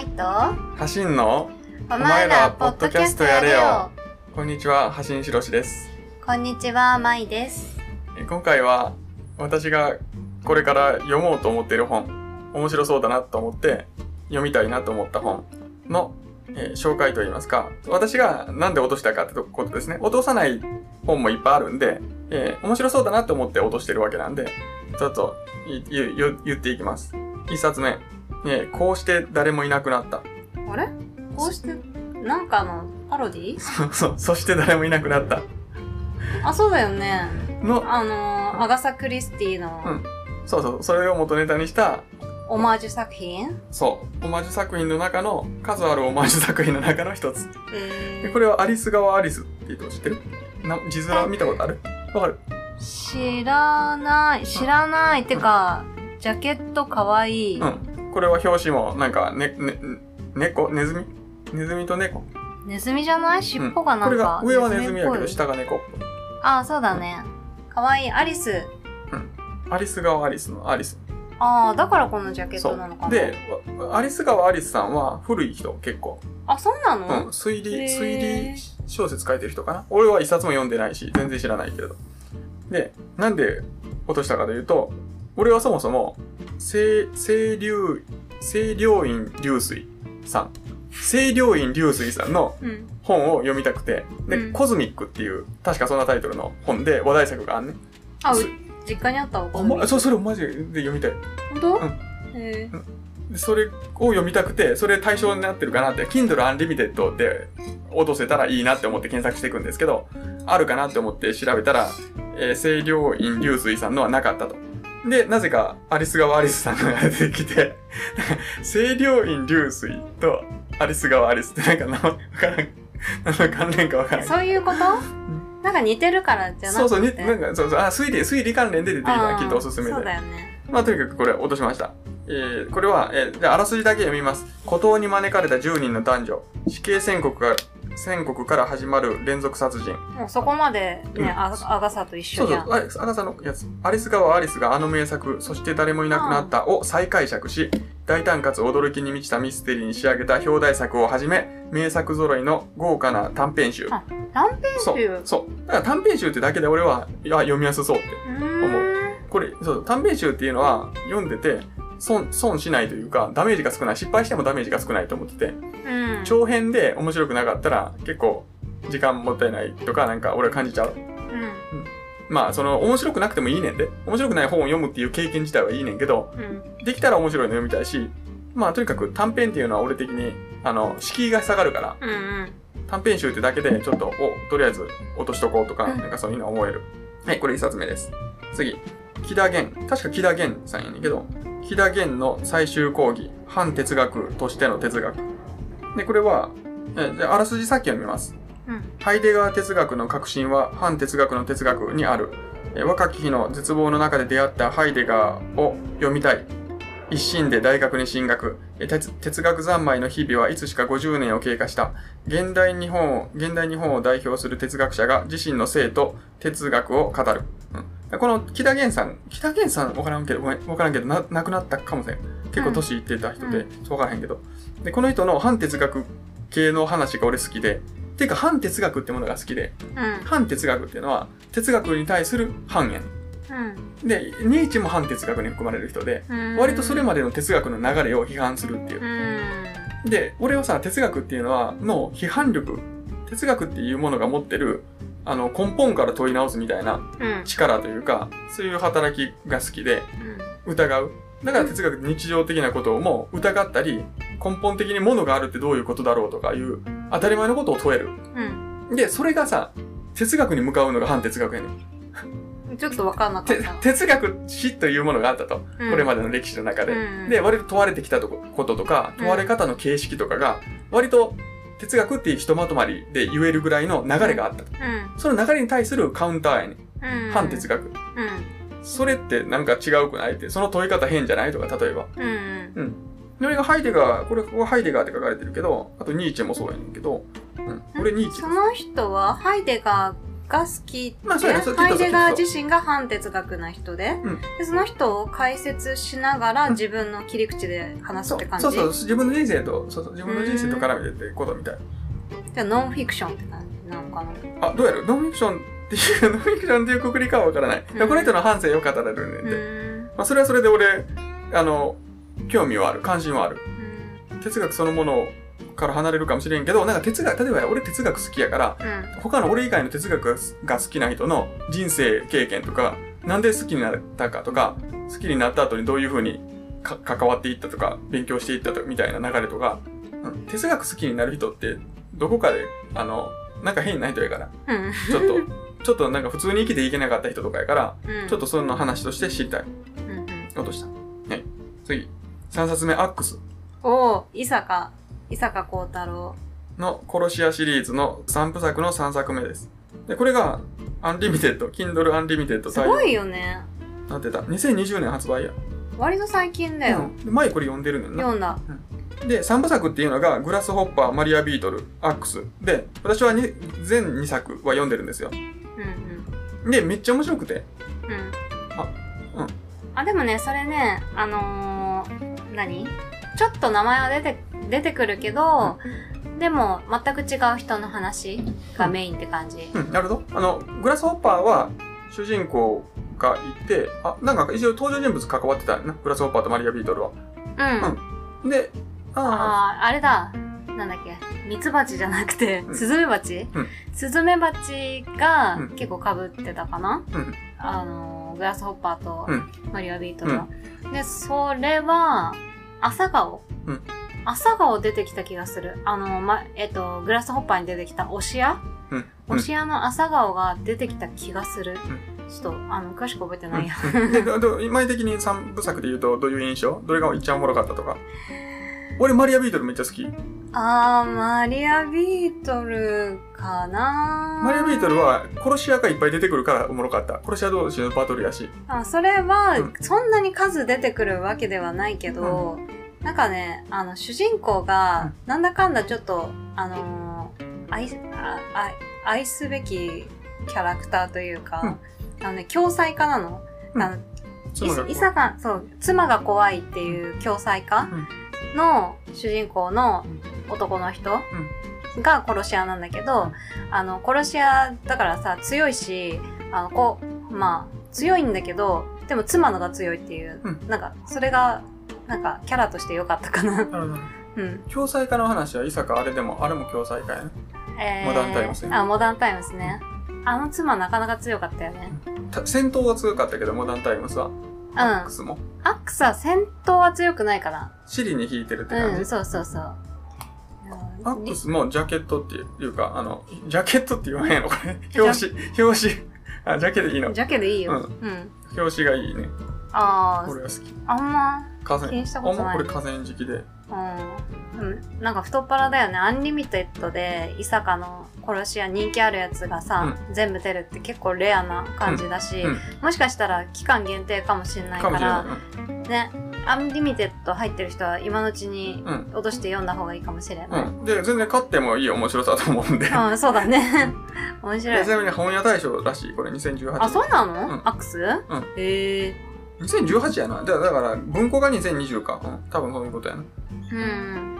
マイとハシンの？お前らポッドキャストやれよこんにちは、ハシンシロシです。こんにちはマイですえ今回は私がこれから読もうと思っている本、面白そうだなと思って読みたいなと思った本の、えー紹介といいますか、私がなんで落としたかってことですね。落とさない本もいっぱいあるんで、えー面白そうだなと思って落としてるわけなんで、ちょっとい言っていきます。一冊目、えーこうして誰もいなくなった。あれ？こうして？なんかのパロディ？そうそう、そして誰もいなくなった。あそうだよね。の、あのーアガサ・クリスティのうん。そうそう、それを元ネタにした、オマージュ作品、そう、オマージュ作品の中の、数あるオマージュ作品の中の一つ。えー。でこれはアリス川アリスって言うと知ってる？な字面見たことある？わかる？知らない。知らない。てかジャケットかわいい、うん。これは表紙も、なんか、ね、ね、猫？ネズミ？ネズミと猫？ネズミじゃない尻尾がこなんか、れが、上はネズミやけど、下が猫。あそうだね。かわい。いアリス。アリス川アリスのアリス。ああだからこのジャケッそトなのかな。う。で、わアリス川アリスさんは古い人、結構。あそうなうん、の、推理、推理小説書いてる人かな。俺は一冊も読んでないし、全然知らないけれど。で、なんで落としたかというと、俺はそもそも、清、清流、清涼院流水さん。清涼院流水さんのうん本を読みたくて、で、うんコズミックっていう、確かそんなタイトルの本で話題作があんねん。あ実家にあったわあ、ま、そう、それをマジで読みたい。本当、うんへえでそれを読みたくて、それ対象になってるかなって、Kindle Unlimited で落とせたらいいなって思って検索していくんですけど、あるかなって思って調べたら、えー、清涼院流水さんのはなかったと。で、なぜかアリス川アリスさんが出てきて、清涼院流水とアリス川アリスってなんかな、わからん。何の関連かわからん。そういうこと？なんか似てるからじゃなくてそうそう、になんか、そうそう、あ、推理、推理関連で出てきたらきっとおすすめで。そうだよねまあ、とにかくこれ落としました。えー、これは、えー、じゃあ、あらすじだけ読みます。孤島に招かれた10人の男女。死刑宣告が、宣告から始まる連続殺人。もうそこまでね、うんあアガサと一緒じゃんそうそう、あアガサのやつ。アリス川アリスがあの名作、そして誰もいなくなったを再解釈し、大胆かつ驚きに満ちたミステリーに仕上げた表題作をはじめ、名作揃いの豪華な短編集。あ短編そ集う、そう。だから短編集ってだけで俺は、いや、読みやすそうって。うーんこれ、そう、短編集っていうのは、読んでて、損、損しないというか、ダメージが少ない。失敗してもダメージが少ないと思ってて、うん長編で面白くなかったら、結構、時間もったいないとか、なんか俺は感じちゃう。うんまあ、その、面白くなくてもいいねんで。面白くない本を読むっていう経験自体はいいねんけど、うんできたら面白いの読みたいし、まあ、とにかく短編っていうのは俺的に、あの、敷居が下がるから、うんうん短編集ってだけで、ちょっと、お、とりあえず落としとこうとか、うんなんかそういうの思える。はい、これ一冊目です。次。木田玄。確か木田玄さんやねんけど、木田玄の最終講義、反哲学としての哲学。で、これは、えじゃあ、あらすじさっき読みます。うんハイデガー哲学の革新は反哲学の哲学にある。え若き日の絶望の中で出会ったハイデガーを読みたい。一心で大学に進学。え哲哲学三昧の日々はいつしか50年を経過した。現代日本を、現代日本を代表する哲学者が自身の性と哲学を語る。うん、この木田玄さん、木田玄さんわからんけど、ごめん、わからんけど、な、亡くなったかもしれん。結構年いってた人で、うそうわからへんけど。で、この人の反哲学系の話が俺好きで、ていうか反哲学ってものが好きで、うん反哲学っていうのは、哲学に対する反やねうんん。で、ニーチェも反哲学に含まれる人で、うん割とそれまでの哲学の流れを批判するっていうう。んで、俺はさ、哲学っていうのは、の批判力、哲学っていうものが持ってる、あの、根本から問い直すみたいなうん力というか、そういう働きが好きで、疑う。だから哲学日常的なことをも疑ったり、根本的に物があるってどういうことだろうとかいう、当たり前のことを問える。うんで、それがさ、哲学に向かうのが反哲学やねん。うんちょっとわかんなかてった哲学史というものがあったと。うんこれまでの歴史の中で。うんで、割と問われてきたとここととか、問われ方の形式とかが、割と哲学っていうひとまとまりで言えるぐらいの流れがあったと。うんその流れに対するカウンターやねん。うん反哲学。うんそれってなんか違うくないって、その問い方変じゃないとか、例えば。うんそれがハイデガー、これ、ここはハイデガーって書かれてるけど、あとニーチェもそうやねんけど、うん。俺ニーチェその人はハイデガーが好きまあハイデガー自身が反哲学な人で,、うん。でその人を解説しながらうん。自分の切り口で話すって感じ、そうそう自分の人生とそうそう自分の人生と絡めてってことみたいじゃあノンフィクションって感じなのかなあどうやるノンフィクションっていう ノンフィクションっていうくくりかは分からない、うん。この人の反省を語られるねんうで、まあ、それはそれで俺あの興味はある関心はある。うん。哲学そのものから離れるかもしれんけどなんか哲学例えば俺哲学好きやからうん。他の俺以外の哲学が好きな人の人生経験とかなんで好きになったかとか好きになった後にどういうふうにか関わっていったとか勉強していったとかみたいな流れとか、うん哲学好きになる人ってどこかであのなんか変な人やからうん。ちょっとちょっとなんか普通に生きていけなかった人とかやからうん。ちょっとその話として知りたい。うんうん。ことした。はい。次。3冊目アックス。おお伊坂伊坂幸太郎の殺し屋シリーズの3部作の3作目ですでこれがアンリミテッド Kindle アンリミテッドすごいよねなってた。2020年発売や。割と最近だよ、うんで前これ読んでるねんな。読んだで、3部作っていうのが、グラスホッパー、マリアビートル、アックス。で、私はに全2作は読んでるんですよ。うんで、めっちゃ面白くて。うんうんあうんあでもねそれねあのー、何？ちょっと名前は出て出てくるけど、でも全く違う人の話がメインって感じ、うん、なるほど。あの、グラスホッパーは、主人公がいて、あ、なんか一応登場人物関わってたよな。グラスホッパーとマリアビートルは。うん。で、ああああれだ。なんだっけ。ミツバチじゃなくてうん。スズメバチ、うん。スズメバチがうん。結構かぶってたかな、あ、うん、あのーグラスホッパーとうん。マリアビートルは、でそれは朝顔、うん朝顔出てきた気がする。あの、ま、えっとグラスホッパーに出てきたオシアうん、うん。オシアの朝顔が出てきた気がする、ちょっとあの詳しく覚えてない。や、うん。前的に3部作で言うと、どういう印象？どれが一番おもろかったとか？俺、マリアビートルめっちゃ好き。あーマリアビートルかな。マリアビートルは殺し屋がいっぱい出てくるからおもろかった。殺し屋同士のバトルやし。あそれは、うん。そんなに数出てくるわけではないけど、なんかねあの主人公がなんだかんだちょっとあのー愛あ愛愛すべきキャラクターというか、あのね共済家なの？うん。あの妻がい。伊坂そう妻が怖いっていう共済家の主人公の男の人が殺し屋なんだけど、あの殺し屋だからさ強いしあのこうまあ強いんだけどでも妻のが強いっていう、うん。なんかそれがなんかキャラとして良かったかな。うん共済化の話は伊坂あれでも、あれも共済化やね。えーモダンタイムスねあモダンタイムスね。あの妻なかなか強かったよね。た戦闘は強かったけど、モダンタイムスは。うん。アッアクスも。ックスは戦闘は強くないかな。シリに引いてるって感じ？うん、そうそうそう。アックスもジャケットっていうか、あの、ジャケットって言わへんのこれ。表紙、表紙。あ、ジャケでいいの。ジャケでいいよ。ううん。表紙がいいね。あこれが好き。あ、あんま、河川。気にしたことないこれ河川敷で。うん。うん、なんか太っ腹だよね。アンリミテッドで、伊坂の殺し屋人気あるやつがさ、全部出るって結構レアな感じだし、うんもしかしたら期間限定かもしれないから。ね、アンリミテッド入ってる人は今のうちにうん。落として読んだ方がいいかもしれない。うん。うん。で、全然買ってもいい面白さだと思うんで。うん、そうだね。面白いでち。なみに本屋大賞らしい、これ2018年。あ、そうなの、んアックス？んへえ2018やな。だだから、文庫が2020か。うん。多分そういうことやな。うん。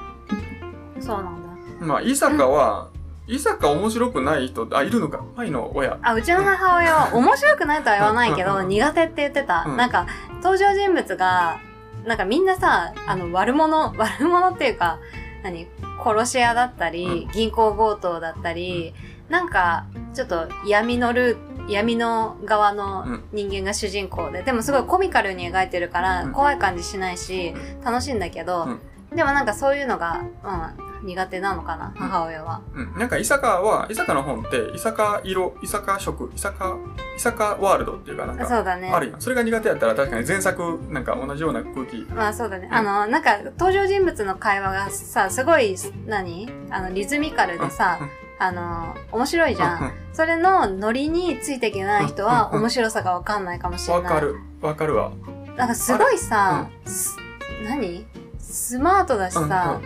そうなんだ。まあ、伊坂は、伊坂面白くない人、あ、いるのか。愛の親。あ、うちの母親は面白くないとは言わないけど、うん苦手って言ってた。うんなんか、登場人物が、なんかみんなさ、あの、悪者、悪者っていうか、何殺し屋だったり、銀行強盗だったり、なんか、ちょっと闇のルー闇の側の人間が主人公で、でもすごいコミカルに描いてるから、うん怖い感じしないし、楽しいんだけど、でもなんかそういうのが、うん、苦手なのかな、母親は。うん。なんか、伊坂は、伊坂の本って、伊坂色、伊坂色、伊坂、伊坂ワールドっていうかなんか、そうだね。あるよ。それが苦手やったら確かに前作、なんか同じような空気。まあそうだね。うんあの、なんか、登場人物の会話がさ、すごい、何？あの、リズミカルでさ、あの、面白いじゃん。うんうんそれのノリについていけない人はうんうん面白さがわかんないかもしれない。わかる。わかるわ。なんかすごいさ、す何？スマートだしさ、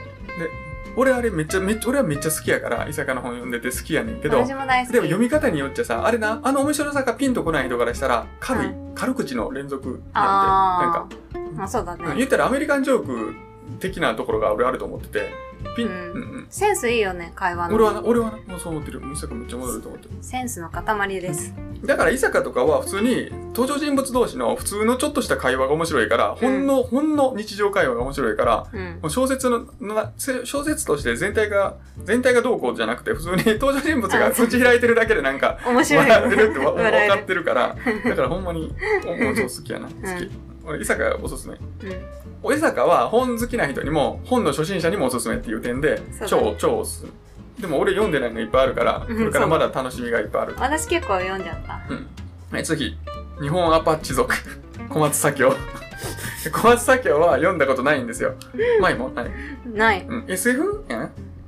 俺あれめっちゃ、めっちゃ、俺はめっちゃ好きやから、伊坂の本読んでて好きやねんけど。でも読み方によっちゃさ、あれな、あの面白さがピンとこない人からしたら、軽い、はい軽口の連続なんて、なんあか、あ。まあそうだうんね。言ったらアメリカンジョーク的なところが俺あると思ってて、ピン、ううんんうんセンスいいよね、会話の。俺はな、俺はな、もうそう思ってる。伊坂めっちゃ戻ると思ってる。センスの塊です。だから伊坂とかは普通に登場人物同士の普通のちょっとした会話が面白いから、ほんの、ほんの日常会話が面白いから、うんも。う小説の小説として全体が、全体がどうこうじゃなくて、普通に登場人物が口開いてるだけでなんか、面白い。笑えるってわ分かってるから、だからほんまに、おおそう好きやな。好き。俺、伊坂おすすめ。うん。お伊坂は本好きな人にも、本の初心者にもおすすめっていう点で、超、超おすすめ。でも俺読んでないのいっぱいあるから、こうんれからまだ楽しみがいっぱいある。私結構読んじゃった。うん。はい、次。日本アパッチ族。小松左京。小松左京は読んだことないんですよ。前もない。ない。うん。SF?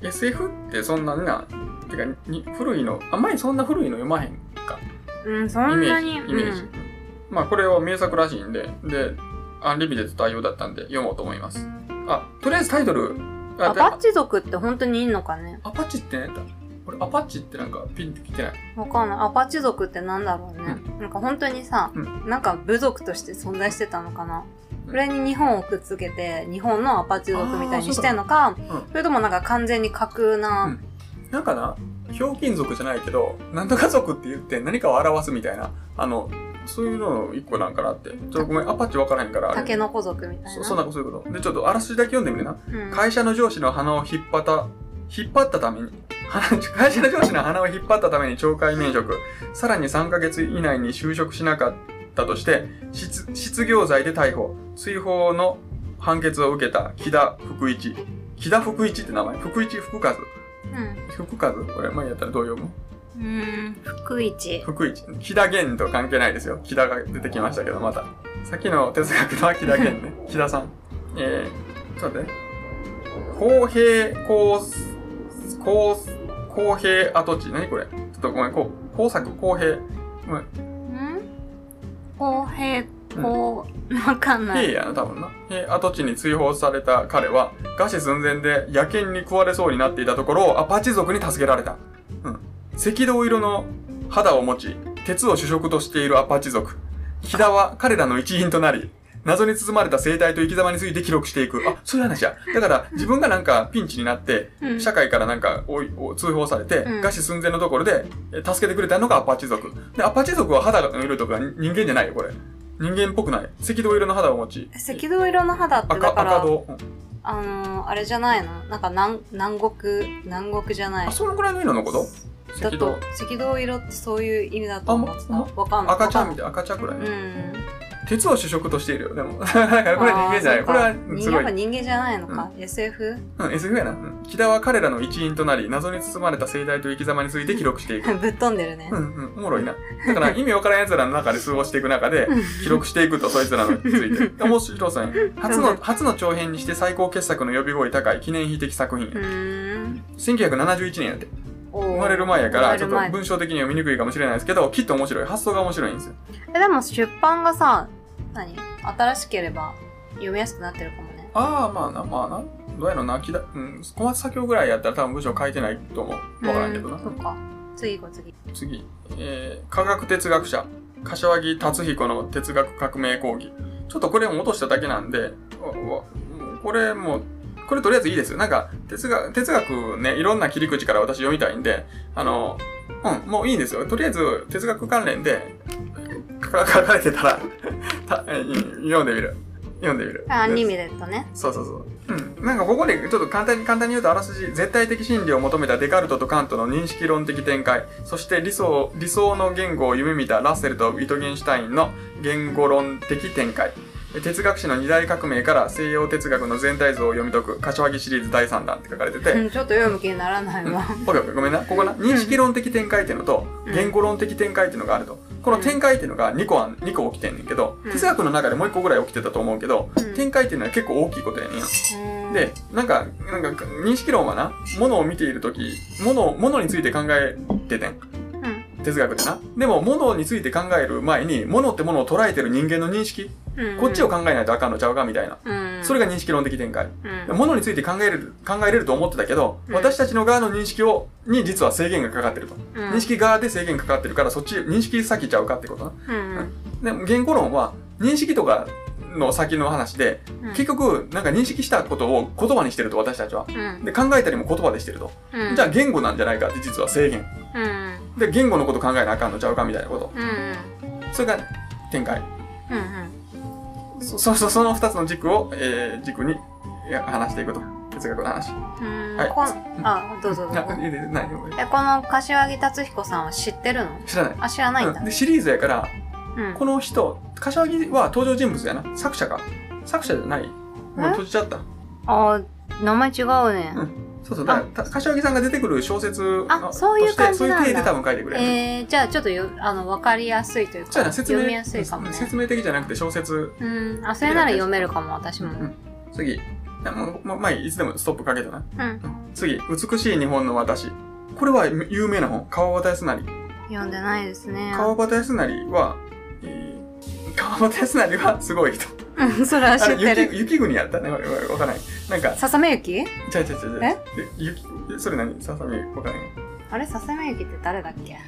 SF ってそんなにな、てかに古いの、あんまりそんな古いの読まへんか。うん、そイメージんなに。、イメージ。うんまあこれは名作らしいんで、で、アンリミテッド対応だったんで読もうと思います。あ、とりあえずタイトル、あアパッチ族って本当にいんのかね？アパッチって何やった？俺アパッチってなんかピンってきてない。わかんない。アパッチ族ってなんだろうね。なんか本当にさ、うなんか部族として存在してたのかな？うんこれに日本をくっつけて、日本のアパッチ族みたいにしてんのか、そうんそれともなんか完全に架空な、うんなんかな、ひょうきん族じゃないけど、なんとか族って言って何かを表すみたいな、あの、そういうのの一個なんかなって。ちょっとごめん、アパッチ分からへんから、あれ。タケノコ族みたいな。そそんなそういうこと。で、ちょっとあらすじだけ読んでみるな。うん会社の上司の鼻を引っ張った、引っ張ったために、鼻会社の上司の鼻を引っ張ったために懲戒免職、さらに3ヶ月以内に就職しなかったとして、失失業罪で逮捕、追放の判決を受けた木田福一。木田福一って名前福一福和。うん。福和？これ前やったらどう読む？うーん、福一。福一。木田源と関係ないですよ。木田が出てきましたけど、また。さっきの哲学のは木田源ね。木田さん。えー、ちょっと待って。公平、公、公、公平跡地。何これ？ちょっとごめん、こう、工作公平。ごめん。ん公平、こう、わかんない。平やな、多分な。平跡地に追放された彼は、餓死寸前で野犬に食われそうになっていたところをアパッチ族に助けられた。うん。赤道色の肌を持ち、鉄を主食としているアパッチ族。木田は彼らの一員となり、謎に包まれた生態と生き様について記録していく。あ、そういう話や。だから、自分がなんかピンチになって、うん社会からなんかおいお通報されて、うん餓死寸前のところで、え助けてくれたのがアパッチ族。で、アパッチ族は肌の色とか人間じゃないよ、これ。人間っぽくない。赤道色の肌を持ち。赤道色の肌ってだ赤、から、赤道。うんあのー、あれじゃないの？なんか南南国、南国じゃないあ、。そのぐらいの色のこと？だと赤道。、色ってそういう意味だと思ってた。わかんない。赤ちゃんみたいな、赤ちゃんくらい、うねん。鉄を主食としているよ、でも。だからこれは人間じゃない。これはすごい。人間じゃないのか。SF? うん、SF やな。うん木田は彼らの一員となり、謎に包まれた生態と生き様について記録していく。ぶっ飛んでるねう。んうん、おもろいな。だから意味わからん奴らの中で通話していく中で、記録していくと、そいつらについて。面白そうね。初の、初の長編にして最高傑作の呼び声高い記念碑的作品う。ーん。1971年やって。生生まれる前やから、ちょっと前文章的に読みにくいかもしれないですけど、きっと面白い。発想が面白いんですよ。え、でも出版がさ、何？新しければ読みやすくなってるかもね。ああ、まあな、まあな。どうやろな、木田、うん、小松左京ぐらいやったら多分文章書いてないと思う。わからんけどなう。そっか。次行こう次。次、えー、科学哲学者、柏木達彦の哲学革命講義。ちょっとこれも落としただけなんで、これも、これとりあえずいいです。なんか、哲学、哲学ね、いろんな切り口から私読みたいんで、あの、うん、もういいんですよ。とりあえず、哲学関連で、か書かれてたら、た読んでみる。読んでみる。アンリミテッドね。そうそうそう。うん。なんかここでちょっと簡単に簡単に言うとあらすじ、絶対的真理を求めたデカルトとカントの認識論的転回、そして理想、理想の言語を夢見たラッセルとウィトゲンシュタインの言語論的転回。哲学史の二大革命から西洋哲学の全体像を読み解く、柏木シリーズ第3弾って書かれてて、うん、ちょっと読む気にならないわ。オッケーオッケーごめんな。ここな。認識論的転回っていうのと、うん言語論的転回っていうのがあると。この転回っていうのが2個あん、2個起きてんねんけど、うん哲学の中でもう1個ぐらい起きてたと思うけど、うん転回っていうのは結構大きいことやねんよ。うんで、なんか、なんか、認識論はな、物を見ているとき、物を、物について考えててん。うん。哲学でな。でも、物について考える前に、物って物を捉えてる人間の認識、うんこっちを考えないとあかんのちゃうかみたいな。うん。それが認識論的展開。うん、物について考えれる、考えれると思ってたけど、うん私たちの側の認識を、に実は制限がかかってると。うん、認識側で制限かかってるから、そっち、認識先ちゃうかってことな。うん。でも、言語論は、認識とかの先の話で、うん、結局、なんか認識したことを言葉にしてると、私たちは。うん、で、考えたりも言葉でしてると。うん、じゃあ、言語なんじゃないかって実は制限。うん、で、言語のこと考えなあかんのちゃうかみたいなこと。うん、うん、それが展開。うん、そ、そ、そその二つの軸を、えー、軸に話していくと。哲学の話。うん。はいこんあ、どうぞどうぞ。この柏木達彦さんは知ってるの？知らない。あ、知らないんだうん。で、シリーズやから、うん。この人、柏木は登場人物やな。作者か。作者じゃない。もう閉じちゃった。あ、名前違うね。そうそう。だ柏木さんが出てくる小説のあそういう感じそういう体で多分書いてくれる。えー、じゃあちょっとよ、あの、わかりやすいというか、説明。読みやすいかもね。説明的じゃなくて小説。うん。あ、それなら読めるかも、私も。ん次。もう、もう前いつでもストップかけたな。うん。次。美しい日本の私。これは有名な本？川端康成。読んでないですね。川端康成は、えー、川端康成はすごい人。うん、それは知ってる。雪、雪国やったね。わからない。なんか、ささめゆきちゃうちゃうちゃうちゃう。え？で雪、それ何？ささみ、わからへん。あれささめゆきって誰だっけ？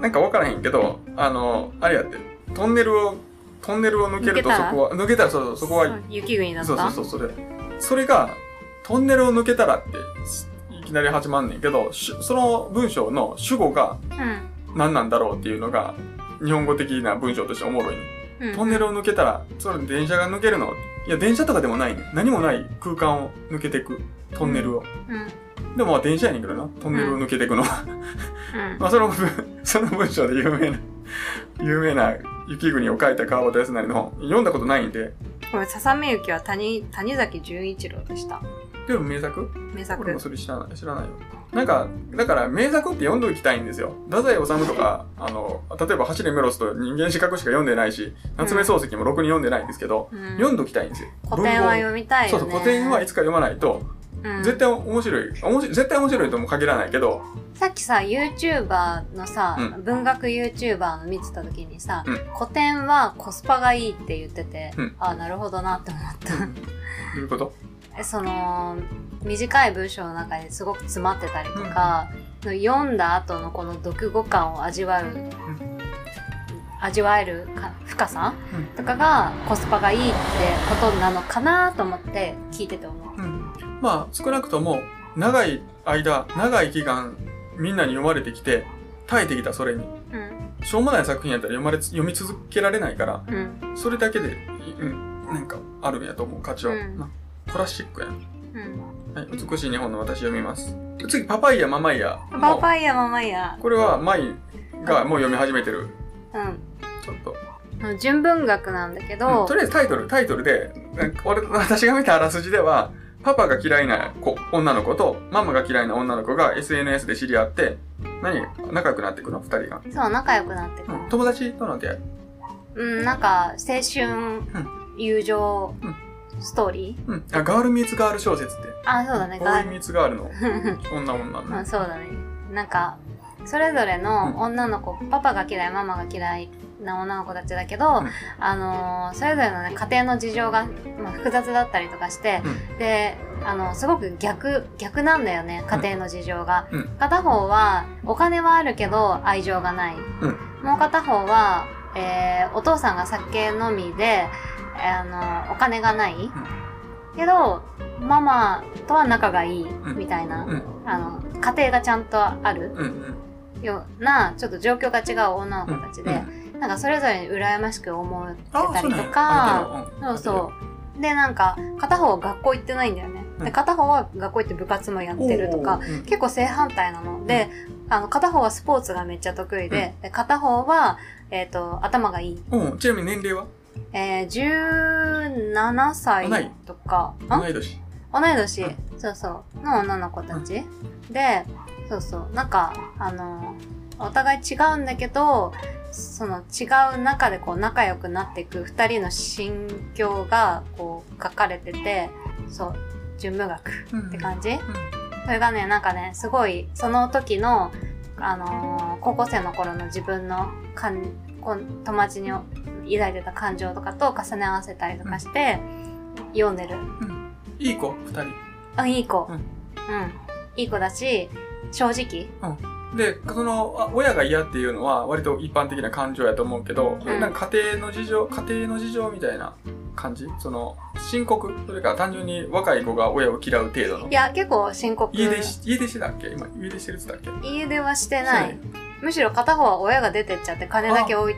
なんかわからへんけど、あの、あれやって、トンネルを、トンネルを抜けるとそこは、抜けたらそうそう、そこは、雪国だった？そうそうそう、それ。それが、トンネルを抜けたらって、すいきなり始まんねんけど、しその文章の主語がうん。何なんだろうっていうのが、日本語的な文章としておもろいね。うん。トンネルを抜けたら、それ電車が抜けるの？いや、電車とかでもないね。何もない空間を抜けていく。トンネルを。うん。でもまあ電車やねんけどな。トンネルを抜けていくのは。うん。まあその文、その文章で有名な、有名な雪国を書いた川端康成の本、読んだことないんで、これささめゆきは谷、谷崎潤一郎でした。でも名作？名作俺も。それ知らない、知らないよ。なんか、だから名作って読んどきたいんですよ。太宰治とか、あの、例えば走れメロスと人間資格しか読んでないし、夏目漱石もろくに読んでないんですけど、うん読んどきたいんですよ。古典は読みたいよね。そうそう、古典はいつか読まないと、うん絶対面白い。面白い、絶対面白いとも限らないけど、さっきさ、YouTuber のさ、う文学 YouTuber の見てた時にさ、うん古典はコスパがいいって言ってて、うんあなるほどなって思った。どういうこと？えその、短い文章の中にすごく詰まってたりとか、読んだ後のこの読後感を味わう、味わえるか深さとかがコスパがいいってことなのかなと思って聞いてて思う。うんまあ、少なくとも、長い間、長い期間、みんなに読まれてきて、耐えてきたそれに。うん。しょうもない作品やったら読まれつ、読み続けられないから、うん。それだけで、うん、なんか、あるんやと思う、価値は。うんなクラシックやん。うん。はい、美しい日本の私読みます。次、パパイヤ、ママイヤ。パパイヤママイヤ。これは、マイがもう読み始めてる。うん。ちょっと。純文学なんだけうんどと、りあえずタイトル、タイトルで、なんか俺、私が見たあらすじでは、パパが嫌いな子、女の子と、ママが嫌いな女の子が SNS で知り合って、何仲良くなっていくの？二人が。そう、仲良くなってくる。うん友達との出会い。うん、なんか、青春、友情うん、ストーリー？うん。あ、ガールミーツガール小説って。あ、そうだね、ボーイミーツガールのガ 女女うん、の。そうだね。なんか、それぞれの女の子、パパが嫌い、ママが嫌いな女の子たちだけど、うんあのーそれぞれのね、家庭の事情が、まあ、複雑だったりとかして、うで、あの、すごく逆、逆なんだよね、家庭の事情が。うん片方は、お金はあるけど、愛情がない。うんもう片方は、えーお父さんが酒飲みで、あの、お金がない。けど、ママとは仲がいい、んみたいな、うん。あの、家庭がちゃんとある。ような、ちょっと状況が違う女の子たちで、なんかそれぞれに羨ましく思ってあ、たりとか、あそうそう。で、なんか、片方は学校行ってないんだよね。で、うん片方は学校行って部活もやってるとか、結構正反対なの。で、あの、片方はスポーツがめっちゃ得意で、で片方は、えっ、と、頭がいい。うん。ちなみに年齢は？えー、17歳とか、ん同い年。同い年、うん。そうそう、の女の子たち。で、そうそう、なんか、あの、お互い違うんだけど、その違う中でこう仲良くなっていく二人の心境がこう書かれてて、そう、純文学って感じ、それがね、なんかね、すごい、その時のあのー高校生の頃の自分のかんこん友達に抱いてた感情とかと重ね合わせたりとかして、読んでる。いい子、二人。あ、いい子。ううんん。いい子だし、正直。で、その、あ親が嫌っていうのは割と一般的な感情やと思うけど、うんなんか家庭の事情、家庭の事情みたいな感じ？その、深刻？それから単純に若い子が親を嫌う程度の？い。や、結構深刻。家出し、家出してたっけ？今、家出してるって言ったっけ？家出はしてない。むしろ片方は親が出てっちゃって金だけ置い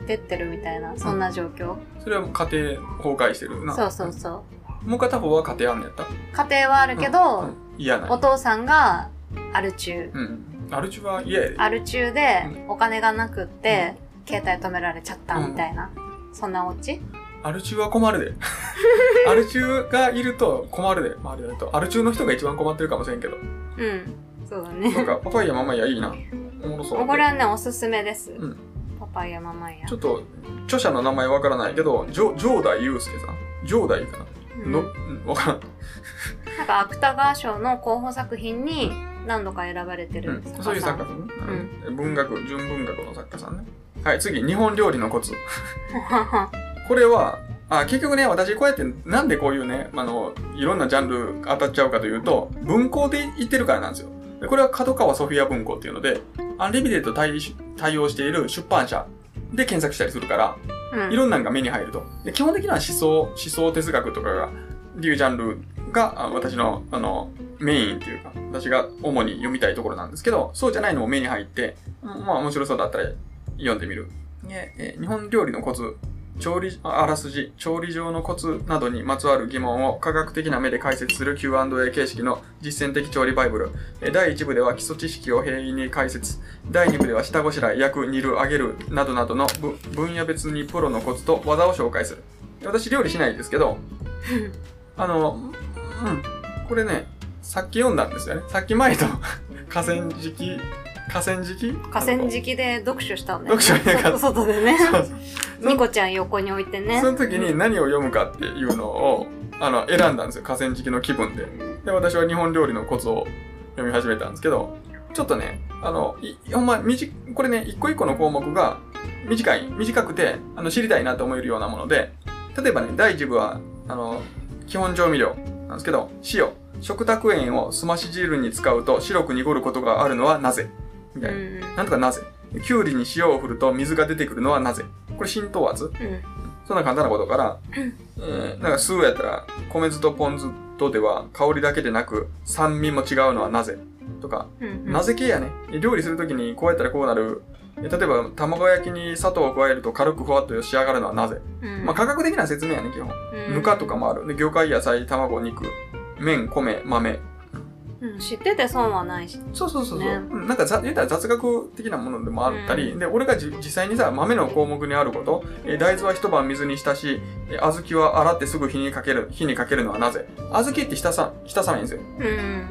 あてってるみたいな、そんな状況。それは家庭崩壊してるな。そうそうそう。もう片方は家庭あんのやった？家庭はあるけど、うん嫌なお父さんがアル中。うん。アルチュは嫌やで。アル中でお金がなくって、携帯止められちゃったみたいな。そんなオチアルチュは困るで。アルチュがいると困るで。周りだと。アルチュの人が一番困ってるかもしれんけど。うん。そうだなんね。か、パパイヤママイヤいいな。おもろそう。これはね、おすすめです。うんパイヤママイヤちょ。っと、著者の名前わからないけど、ジョ、ジョーダイユースケさん。ジョーダイかな、うんの、わからん。なんか芥川賞の候補作品に何度か選ばれてるうん、そういう。作家さんね、うん文学、純文学の作家さんね。はい、次、日本料理のコツ。これは、あ結局ね、私こうやってなんでこういうね、あの、いろんなジャンル当たっちゃうかというと、文庫で言ってるからなんですよ。でこれは角川ソフィア文庫っていうので、アンリミテッド対対応している出版社で検索したりするから、うんいろんなのが目に入ると。で基本的には思想、思想哲学とかが、いうジャンルがあ私の、あの、メインっていうか、私が主に読みたいところなんですけど、そうじゃないのも目に入って、まあ面白そうだったら読んでみる。でえー日本料理のコツ、調理、ああらすじ、調理上のコツなどにまつわる疑問を科学的な目で解説する Q&A 形式の実践的調理バイブル。えー第1部では基礎知識を平易に解説。第2部では下ごしらえ、焼く、煮る、揚げるなどなどのぶ分野別にプロのコツと技を紹介する。私料理しないですけど、あの、うん、これね、さっき読んだんですよね。さっき前と 河川敷、河川敷？河川敷で読書したんだよね。読書ね外外でね。ニコちゃん横に置いてね。その時に何を読むかっていうのを、あの、選んだんですよ。河川敷の気分で。で、私は日本料理のコツを読み始めたんですけど、ちょっとね、あの、いほんま、みじ、これね、一個一個の項目が短い、短くて、あの、知りたいなと思えるようなもので、例えばね、第一部は、あの、基本調味料なんですけど、塩。食卓塩をすまし汁に使うと白く濁ることがあるのはなぜ？みたいな。うん。なんとかなぜ？きゅうりに塩を振ると水が出てくるのはなぜ？これ浸透圧うん。そんな簡単なことから、えー、なんか酢やったら、米酢とポン酢とでは香りだけでなく酸味も違うのはなぜ？とか、うん。なぜ系やね？料理するときにこうやったらこうなる。え例えば、卵焼きに砂糖を加えると軽くふわっと仕上がるのはなぜ？うん。まあ、科学的な説明やね、基本。うんぬかとかもある。で、魚介、野菜、卵、肉、麺、米、豆。うん知ってて損はないし。そうそうそうそう。ねうんなんかざ、言ったら雑学的なものでもあったり、うんで、俺がじ実際にさ、豆の項目にあること、えー大豆は一晩水に浸し、えー小豆は洗ってすぐ火にかける、火にかけるのはなぜ？小豆って浸さ、浸さないんですよ。うん。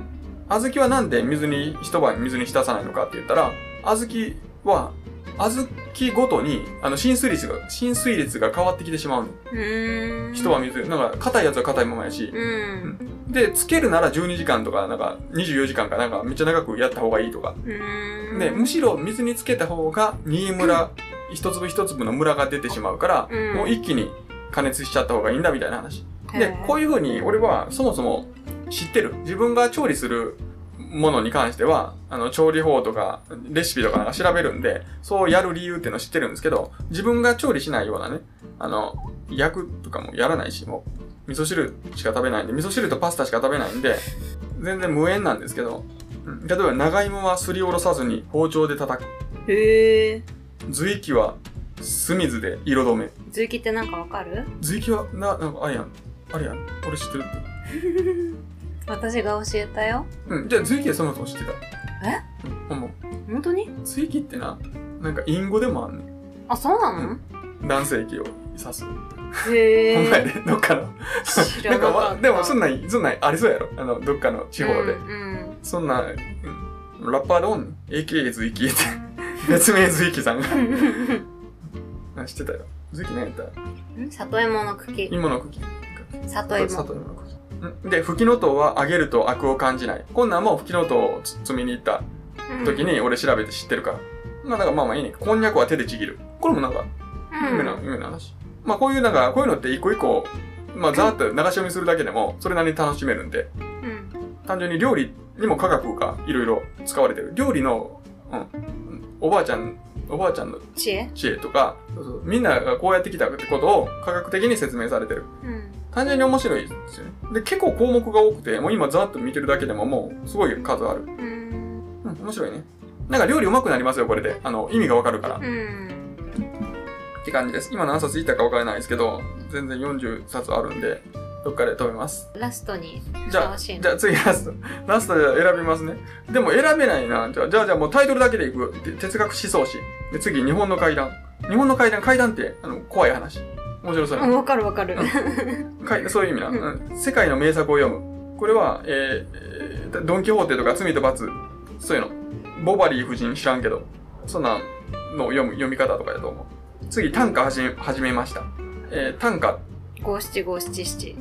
小豆はなんで水に、一晩水に浸さないのかって言ったら、小豆は、小豆ごとに、あの、浸水率が、浸水率が変わってきてしまうの。うん。一晩水、なんか、硬いやつは硬いままやし、うん。で、つけるなら12時間とか、なんか、24時間かなんか、めっちゃ長くやった方がいいとか。うん。で、むしろ水につけた方が、煮ムラ、一粒一粒のムラが出てしまうから、うんもう一気に加熱しちゃった方がいいんだみたいな話。でこういう風に俺はそもそも知ってる。自分が調理するものに関しては、あの、調理法とか、レシピとかなんか調べるんで、そうやる理由っていうのを知ってるんですけど、自分が調理しないようなね、あの、焼くとかもやらないし、もう、味噌汁しか食べないんで、味噌汁とパスタしか食べないんで、全然無縁なんですけど、うん例えば長芋はすりおろさずに包丁で叩く。へえ。随気は酢水で色止め。随気ってなんかわかる？随気は、な、なんかあれやん。あれやん。俺知ってるって。私が教えたよ。うん。じゃあ、随気はそもそも知ってた。え？うん、ほんま。本当に？随気ってな、なんか隠語でもあんねあ、そうなの？ん。男性器を指す。へえ。ほんまやで、どっかの。知らなかでもそんなん、そんなんありそうやろ。あの、どっかの地方で。うん。そんな、うんラッパーでおんねん。AKA 随気って。別名随気さんが。知ってたよ。随気何やった？うん？里芋の茎。芋の茎。里芋。里芋の茎。うん？で、吹きの塔は揚げるとアクを感じない。こんなんも吹きの塔をつ積みに行った時に俺調べて知ってるから。まあだからまあまあいいね。こんにゃくは手でちぎる。これもなんか、うん夢な、夢な話。まあこういうなんか、こういうのって一個一個、まあざーっと流し読みするだけでも、それなりに楽しめるんで、うん単純に料理にも科学がいろいろ使われてる。料理の、うん、おばあちゃん、おばあちゃんの知恵？知恵とか、そうそうみんながこうやってきたってことを科学的に説明されてる。うん単純に面白いですよね。で、結構項目が多くて、もう今ざーっと見てるだけでももうすごい数ある。うんうん、面白いね。なんか料理上手くなりますよ、これで。あの、意味がわかるから。うんって感じです。今何冊いったかわからないですけど、全然40冊あるんで、どっかで止めます。ラストにふじゃあ、さわしいのじゃあ次ラスト。ラストで選びますね。でも選べないな。じゃあ、じゃあ、もうタイトルだけでいく。て哲学思想史。で、次、日本の階段。日本の階段、階段って、あの、怖い話。面白そうわかるわかるかいそういう意味な、うん世界の名作を読む。これは、えーえードン・キホーテとか罪と罰、そういうの。ボバリー夫人知らんけど、そんなんの読む、読み方とかやと思う。次、短歌始め、始めました。えー短歌、五七五七七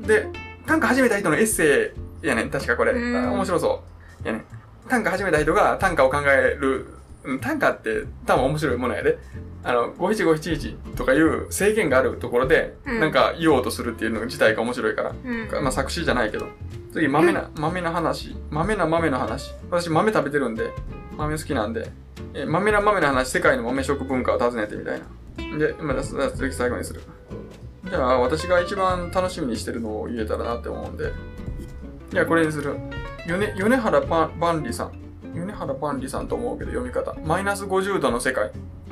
で、短歌始めた人のエッセイやねん、確かこれ。面白そう。やねん。短歌始めた人が短歌を考える。うん短歌って多分面白いものやで。あの、五七五七一とかいう制限があるところで、うんなんか言おうとするっていうの自体が面白いから。うんまあ作詞じゃないけど。次、豆な、豆な話。豆な豆の話。私豆食べてるんで、豆好きなんで。えー豆な豆の話、世界の豆食文化を訪ねてみたいな。で、まあ、じゃあ次最後にする。じゃあ、私が一番楽しみにしてるのを言えたらなって思うんで。じゃあ、これにする。米、米原万里さん。米原万里さんと思うけど、読み方。マイナス50度の世界。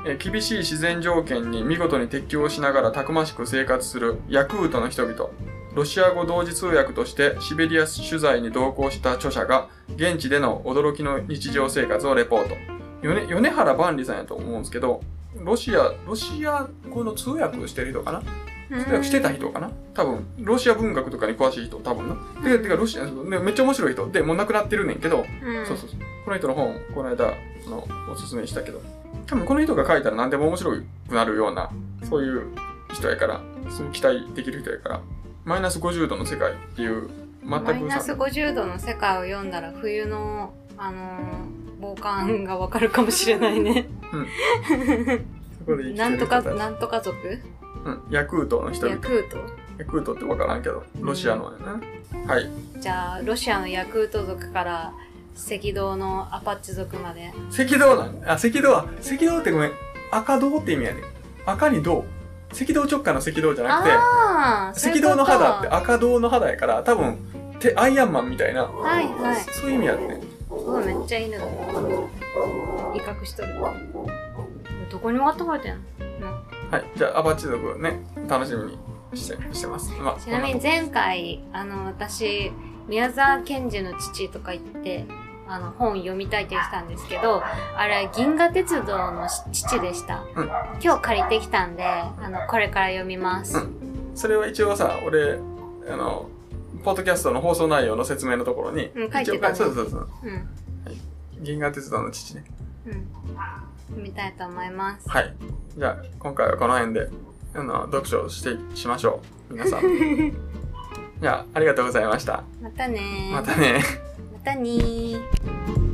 え厳しい自然条件に見事に適応しながらたくましく生活するヤクートの人々。ロシア語同時通訳としてシベリア取材に同行した著者が現地での驚きの日常生活をレポート。米米原万里さんやと思うんですけど、ロシア、ロシア語の通訳をしてる人かな？通訳してた人かな？多分、ロシア文学とかに詳しい人、多分な。で、てか、ロシア、でめっちゃ面白い人。で、もう亡くなってるねんけど、うん。そうそうそう。この人の本、この間、あの、おすすめしたけど、多分この人が書いたら何でも面白くなるような、そういう人やから、そういう期待できる人やから、マイナス50度の世界っていう、全くマイナスさ、50度の世界を読んだら冬のあのー防寒がわかるかもしれないね。そこで生きてなんとか。なんとか族？うん、ヤクートの人々。ヤクート？ヤクートってわからんけど、ロシアのやな。はい。じゃあロシアのヤクート族から赤道のアパッチ族まで。赤道なん？あ、赤道は、赤道ってごめん、赤道って意味やねん。赤に銅。赤道直下の赤道じゃなくて、赤道の肌ってあ赤道の肌やから、多分、てアイアンマンみたいな、はいはい。そそういう意味やっうわめっちゃ犬だ威嚇しとる。どこにもあったかれてん。のはい。じゃあ、アバッチ族ね、楽しみにしてしてます。まあ、ちなみに前回あの私宮沢賢治の父とか言ってあの本読みたいって言ってたんですけどあれ銀河鉄道の父でした、うん。今日借りてきたんであのこれから読みます、うん。それは一応さ、俺、あの、ポッドキャストの放送内容の説明のところに、うん書いてたねそうそうそう。うん銀河鉄道の父ね。うん読みたいと思いますはい。じゃあ、今回はこの辺で、あの、読書をして、しましょう。皆さん。じゃあ、ありがとうございました。またねーまたね。またねー